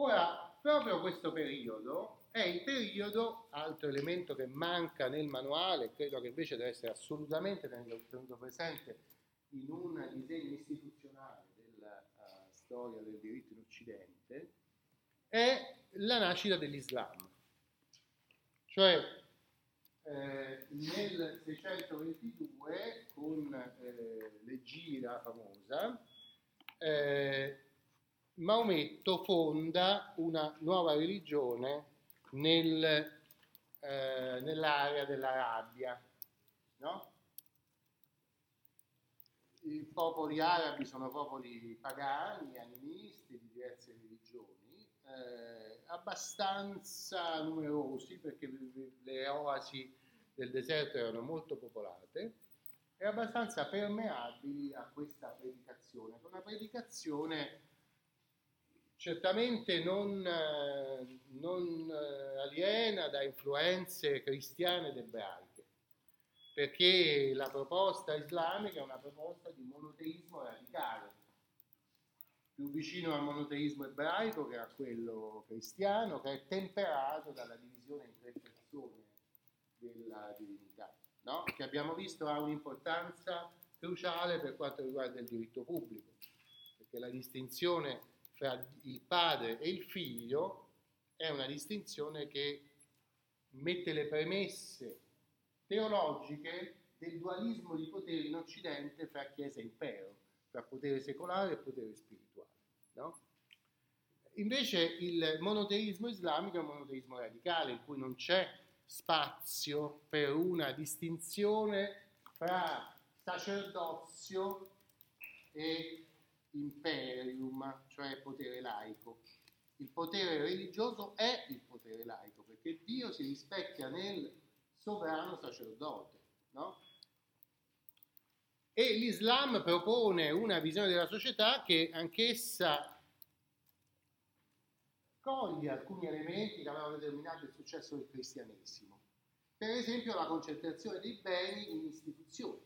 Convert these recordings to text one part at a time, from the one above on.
Ora, proprio questo periodo è il periodo, altro elemento che manca nel manuale, credo che invece deve essere assolutamente tenuto, presente in un disegno istituzionale della uh, storia del diritto in Occidente, è la nascita dell'Islam. Cioè, eh, nel 622, con eh, l'Egira famosa, eh, Maometto fonda una nuova religione nel, eh, nell'area dell'Arabia. No? I popoli arabi sono popoli pagani, animisti di diverse religioni, eh, abbastanza numerosi perché le oasi del deserto erano molto popolate e abbastanza permeabili a questa predicazione, una predicazione certamente non, eh, non eh, aliena da influenze cristiane ed ebraiche, perché la proposta islamica è una proposta di monoteismo radicale, più vicino al monoteismo ebraico che a quello cristiano, che è temperato dalla divisione in tre persone della divinità, no? che abbiamo visto ha un'importanza cruciale per quanto riguarda il diritto pubblico, perché la distinzione fra il padre e il figlio è una distinzione che mette le premesse teologiche del dualismo di potere in Occidente fra Chiesa e Impero, fra potere secolare e potere spirituale. No? Invece il monoteismo islamico è un monoteismo radicale in cui non c'è spazio per una distinzione fra sacerdozio e imperium, cioè potere laico. Il potere religioso è il potere laico, perché Dio si rispecchia nel sovrano sacerdote, no? E l'Islam propone una visione della società che anch'essa coglie alcuni elementi che avevano determinato il successo del cristianesimo. Per esempio la concentrazione dei beni in istituzioni,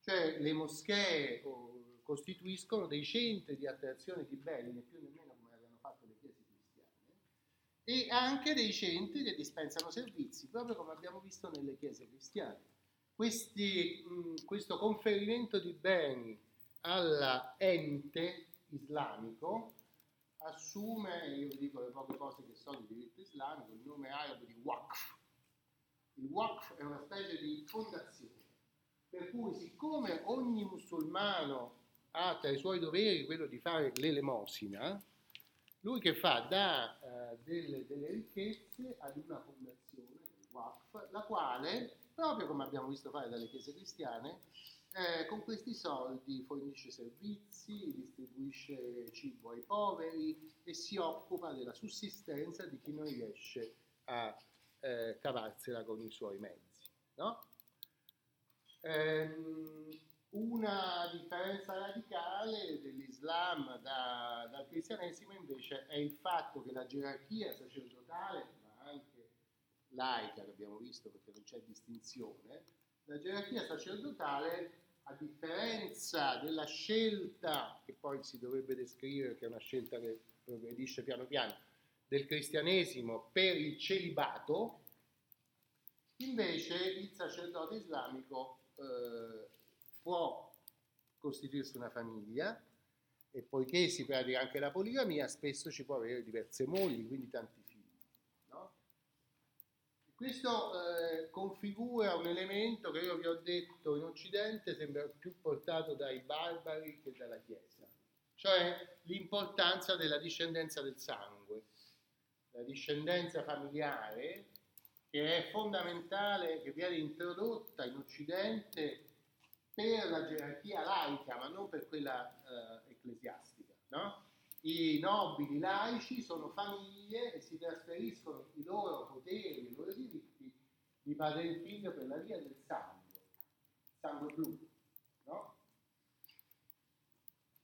cioè le moschee o costituiscono dei centri di attrazione di beni, né più né meno come avevano fatto le chiese cristiane, e anche dei centri che dispensano servizi, proprio come abbiamo visto nelle chiese cristiane. Questi, mh, questo conferimento di beni all'ente islamico assume, io dico le poche cose che so di diritto islamico, il nome arabo di waqf. Il waqf è una specie di fondazione, per cui siccome ogni musulmano ha tra i suoi doveri quello di fare l'elemosina, lui che fa? Dà eh, delle, delle, ricchezze ad una fondazione, il WAF, la quale, proprio come abbiamo visto fare dalle chiese cristiane, eh, con questi soldi fornisce servizi, distribuisce cibo ai poveri e si occupa della sussistenza di chi non riesce a eh, cavarsela con i suoi mezzi. No? Ehm, una differenza radicale dell'Islam da, dal cristianesimo invece è il fatto che la gerarchia sacerdotale, ma anche laica, che abbiamo visto perché non c'è distinzione, la gerarchia sacerdotale, a differenza della scelta, che poi si dovrebbe descrivere che è una scelta che progredisce piano piano, del cristianesimo per il celibato, invece il sacerdote islamico eh, può costituirsi una famiglia e poiché si pratica anche la poligamia, spesso ci può avere diverse mogli, quindi tanti figli. No? Questo eh, configura un elemento che io vi ho detto in Occidente sembra più portato dai barbari che dalla Chiesa, cioè l'importanza della discendenza del sangue, la discendenza familiare che è fondamentale, che viene introdotta in Occidente per la gerarchia laica, ma non per quella eh, ecclesiastica. No? I nobili laici sono famiglie e si trasferiscono i loro poteri, i loro diritti di padre e figlio per la via del sangue, sangue blu. No?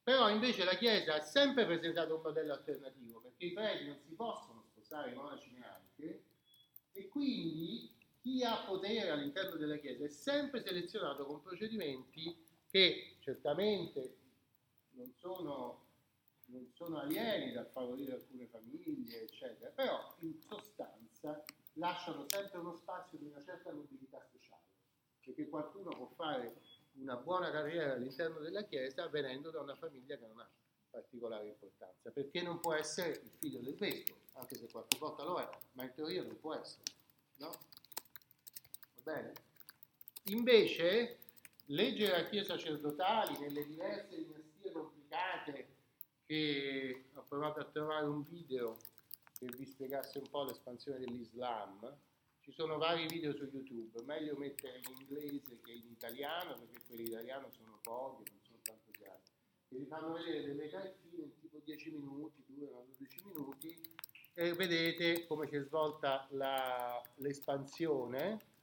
Però invece la Chiesa ha sempre presentato un modello alternativo, perché i preti non si possono spostare, i monaci neanche, e quindi chi ha potere all'interno della Chiesa è sempre selezionato con procedimenti che certamente non sono non sono alieni dal favorire alcune famiglie, eccetera, però in sostanza lasciano sempre uno spazio di una certa mobilità sociale, perché qualcuno può fare una buona carriera all'interno della Chiesa venendo da una famiglia che non ha particolare importanza, perché non può essere il figlio del vescovo, anche se qualche volta lo è, ma in teoria non può essere, no? Bene? Invece le gerarchie sacerdotali nelle diverse dinastie complicate che ho provato a trovare un video che vi spiegasse un po' l'espansione dell'Islam. Ci sono vari video su YouTube, meglio mettere in inglese che in italiano, perché quelli in italiano sono pochi, non sono tanto chiari. E vi fanno vedere delle cartine in tipo 10 minuti, durano 12 minuti, e vedete come si è svolta la, l'espansione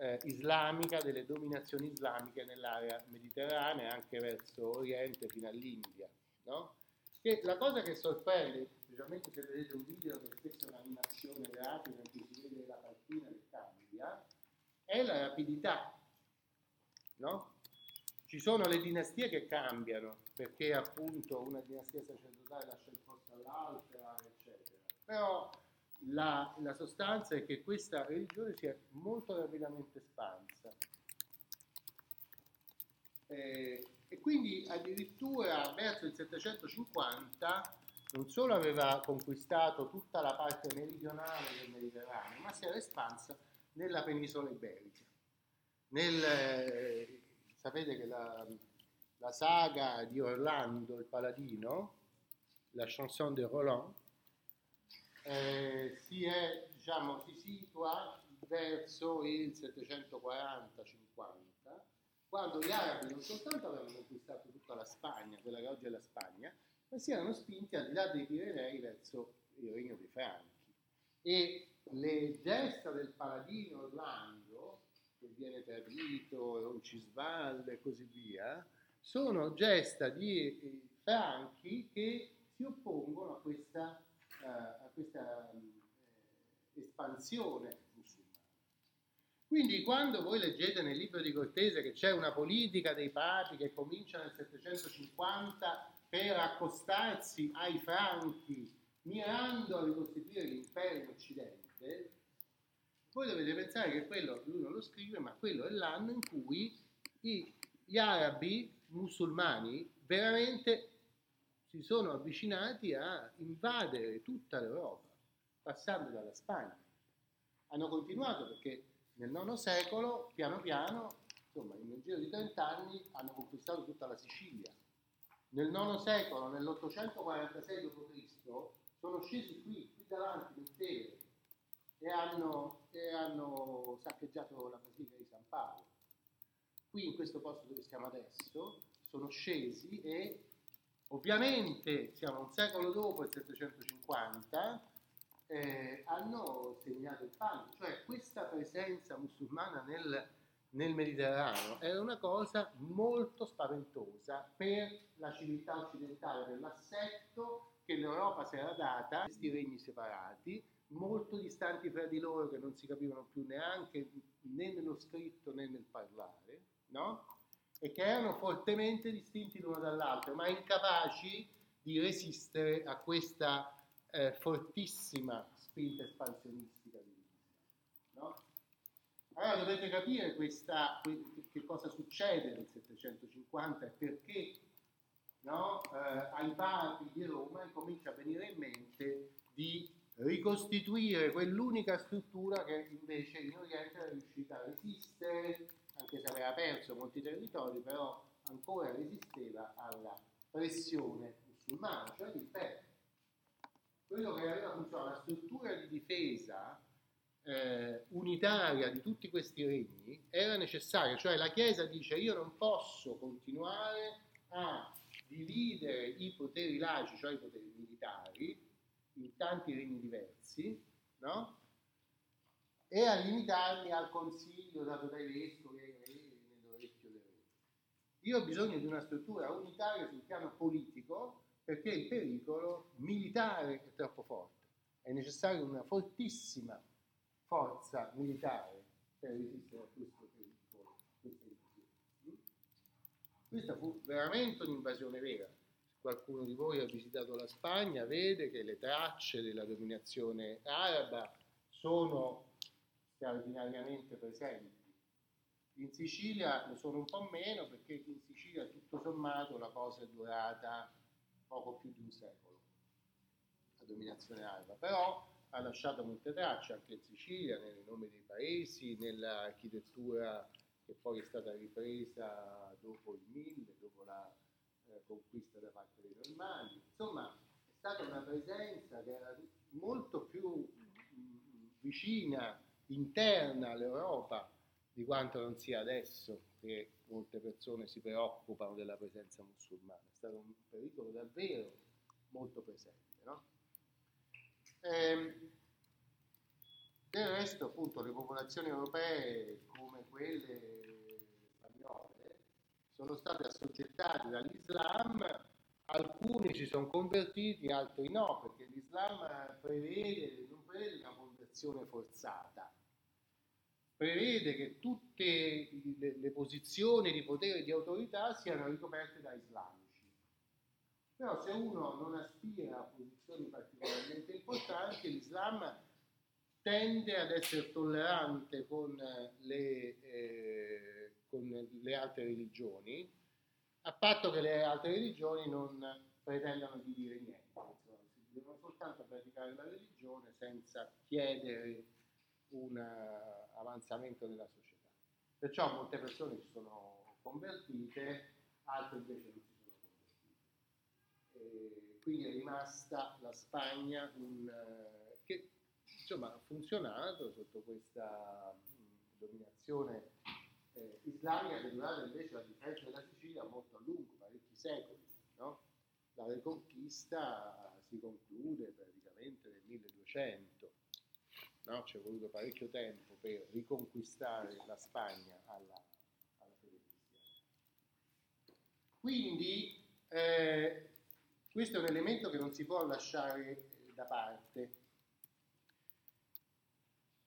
eh, islamica, delle dominazioni islamiche nell'area mediterranea anche verso Oriente fino all'India. No? Che la cosa che sorprende, specialmente se vedete un video che spesso è un'animazione rapida in cui si vede la partita che cambia, è la rapidità. No? Ci sono le dinastie che cambiano, perché appunto una dinastia sacerdotale lascia il posto all'altra, eccetera. Però la, la sostanza è che questa religione si è molto rapidamente espansa. Eh, e quindi addirittura verso il 750 non solo aveva conquistato tutta la parte meridionale del Mediterraneo, ma si era espansa nella penisola iberica. Nel, eh, sapete che la, la, saga di Orlando, il paladino, la chanson de Roland, eh, si, è, diciamo, si situa verso il 740-50 quando gli arabi non soltanto avevano conquistato tutta la Spagna, quella che oggi è la Spagna, ma si erano spinti al di là dei Pirenei verso il regno dei Franchi. E le gesta del paladino Orlando, che viene tradito, Roncisvalle e così via, sono gesta di eh, franchi che si oppongono a questa, a questa uh, espansione quindi quando voi leggete nel libro di Cortese che c'è una politica dei papi che comincia nel 750 per accostarsi ai franchi mirando a ricostituire l'impero in Occidente, voi dovete pensare che quello, lui non lo scrive, ma quello è l'anno in cui gli arabi musulmani veramente si sono avvicinati a invadere tutta l'Europa, passando dalla Spagna. Hanno continuato perché nel IX secolo, piano piano, insomma, nel giro di 30 anni hanno conquistato tutta la Sicilia. Nel IX secolo, nell'846 d.C., sono scesi qui, qui davanti, nel Tele, e hanno, e hanno saccheggiato la Basilica di San Paolo. Qui, in questo posto dove siamo adesso, sono scesi e ovviamente siamo un secolo dopo il 750 eh, hanno segnato il panno, cioè questa presenza musulmana nel, nel Mediterraneo era una cosa molto spaventosa per la civiltà occidentale, per l'assetto che l'Europa si era data, questi regni separati, molto distanti fra di loro che non si capivano più neanche né nello scritto né nel parlare, no? E che erano fortemente distinti l'uno dall'altro, ma incapaci di resistere a questa eh, fortissima spinta espansionistica. No? Allora dovete capire questa, che cosa succede nel 750 e perché no? eh, ai papi di Roma comincia a venire in mente di ricostituire quell'unica struttura che invece in Oriente era riuscita a resistere, anche se aveva perso molti territori, però ancora resisteva alla pressione musulmana, cioè l'impero quello che aveva funzionato, la struttura di difesa eh, unitaria di tutti questi regni era necessaria, cioè la Chiesa dice io non posso continuare a dividere i poteri laici, cioè i poteri militari, in tanti regni diversi, no? E a limitarmi al consiglio dato dai vescovi e ai re nell'orecchio dei re. Io ho bisogno di una struttura unitaria sul piano politico perché il pericolo militare è troppo forte. È necessaria una fortissima forza militare per resistere a questo pericolo. Questa fu veramente un'invasione vera. qualcuno di voi ha visitato la Spagna vede che le tracce della dominazione araba sono straordinariamente presenti. In Sicilia ne sono un po' meno perché in Sicilia tutto sommato la cosa è durata poco più di un secolo, la dominazione araba, però ha lasciato molte tracce anche in Sicilia, nei nomi dei paesi, nell'architettura che poi è stata ripresa dopo il 1000, dopo la eh, conquista da parte dei normanni. Insomma, è stata una presenza che era molto più mh, mm, vicina, interna all'Europa di quanto non sia adesso che molte persone si preoccupano della presenza musulmana. È stato un pericolo davvero molto presente. No? Ehm, del resto, appunto, le popolazioni europee, come quelle spagnole, sono state assoggettate dall'Islam, alcuni si sono convertiti, altri no, perché l'Islam prevede, non prevede una conversione forzata, prevede che tutte le, le posizioni di potere e di autorità siano ricoperte da islamici. Però se uno non aspira a posizioni particolarmente importanti, l'Islam tende ad essere tollerante con le, eh, con le altre religioni, a patto che le altre religioni non pretendano di dire niente, devono soltanto praticare la religione senza chiedere un avanzamento della società. Perciò molte persone si sono convertite, altre invece non si sono convertite. E quindi è rimasta la Spagna un, eh, che insomma, ha funzionato sotto questa dominazione eh, islamica che è durata invece a differenza della Sicilia molto a lungo, parecchi secoli. No? La Reconquista si conclude praticamente nel 1200 no? ci è voluto parecchio tempo per riconquistare la Spagna alla, alla. Quindi eh, questo è un elemento che non si può lasciare da parte.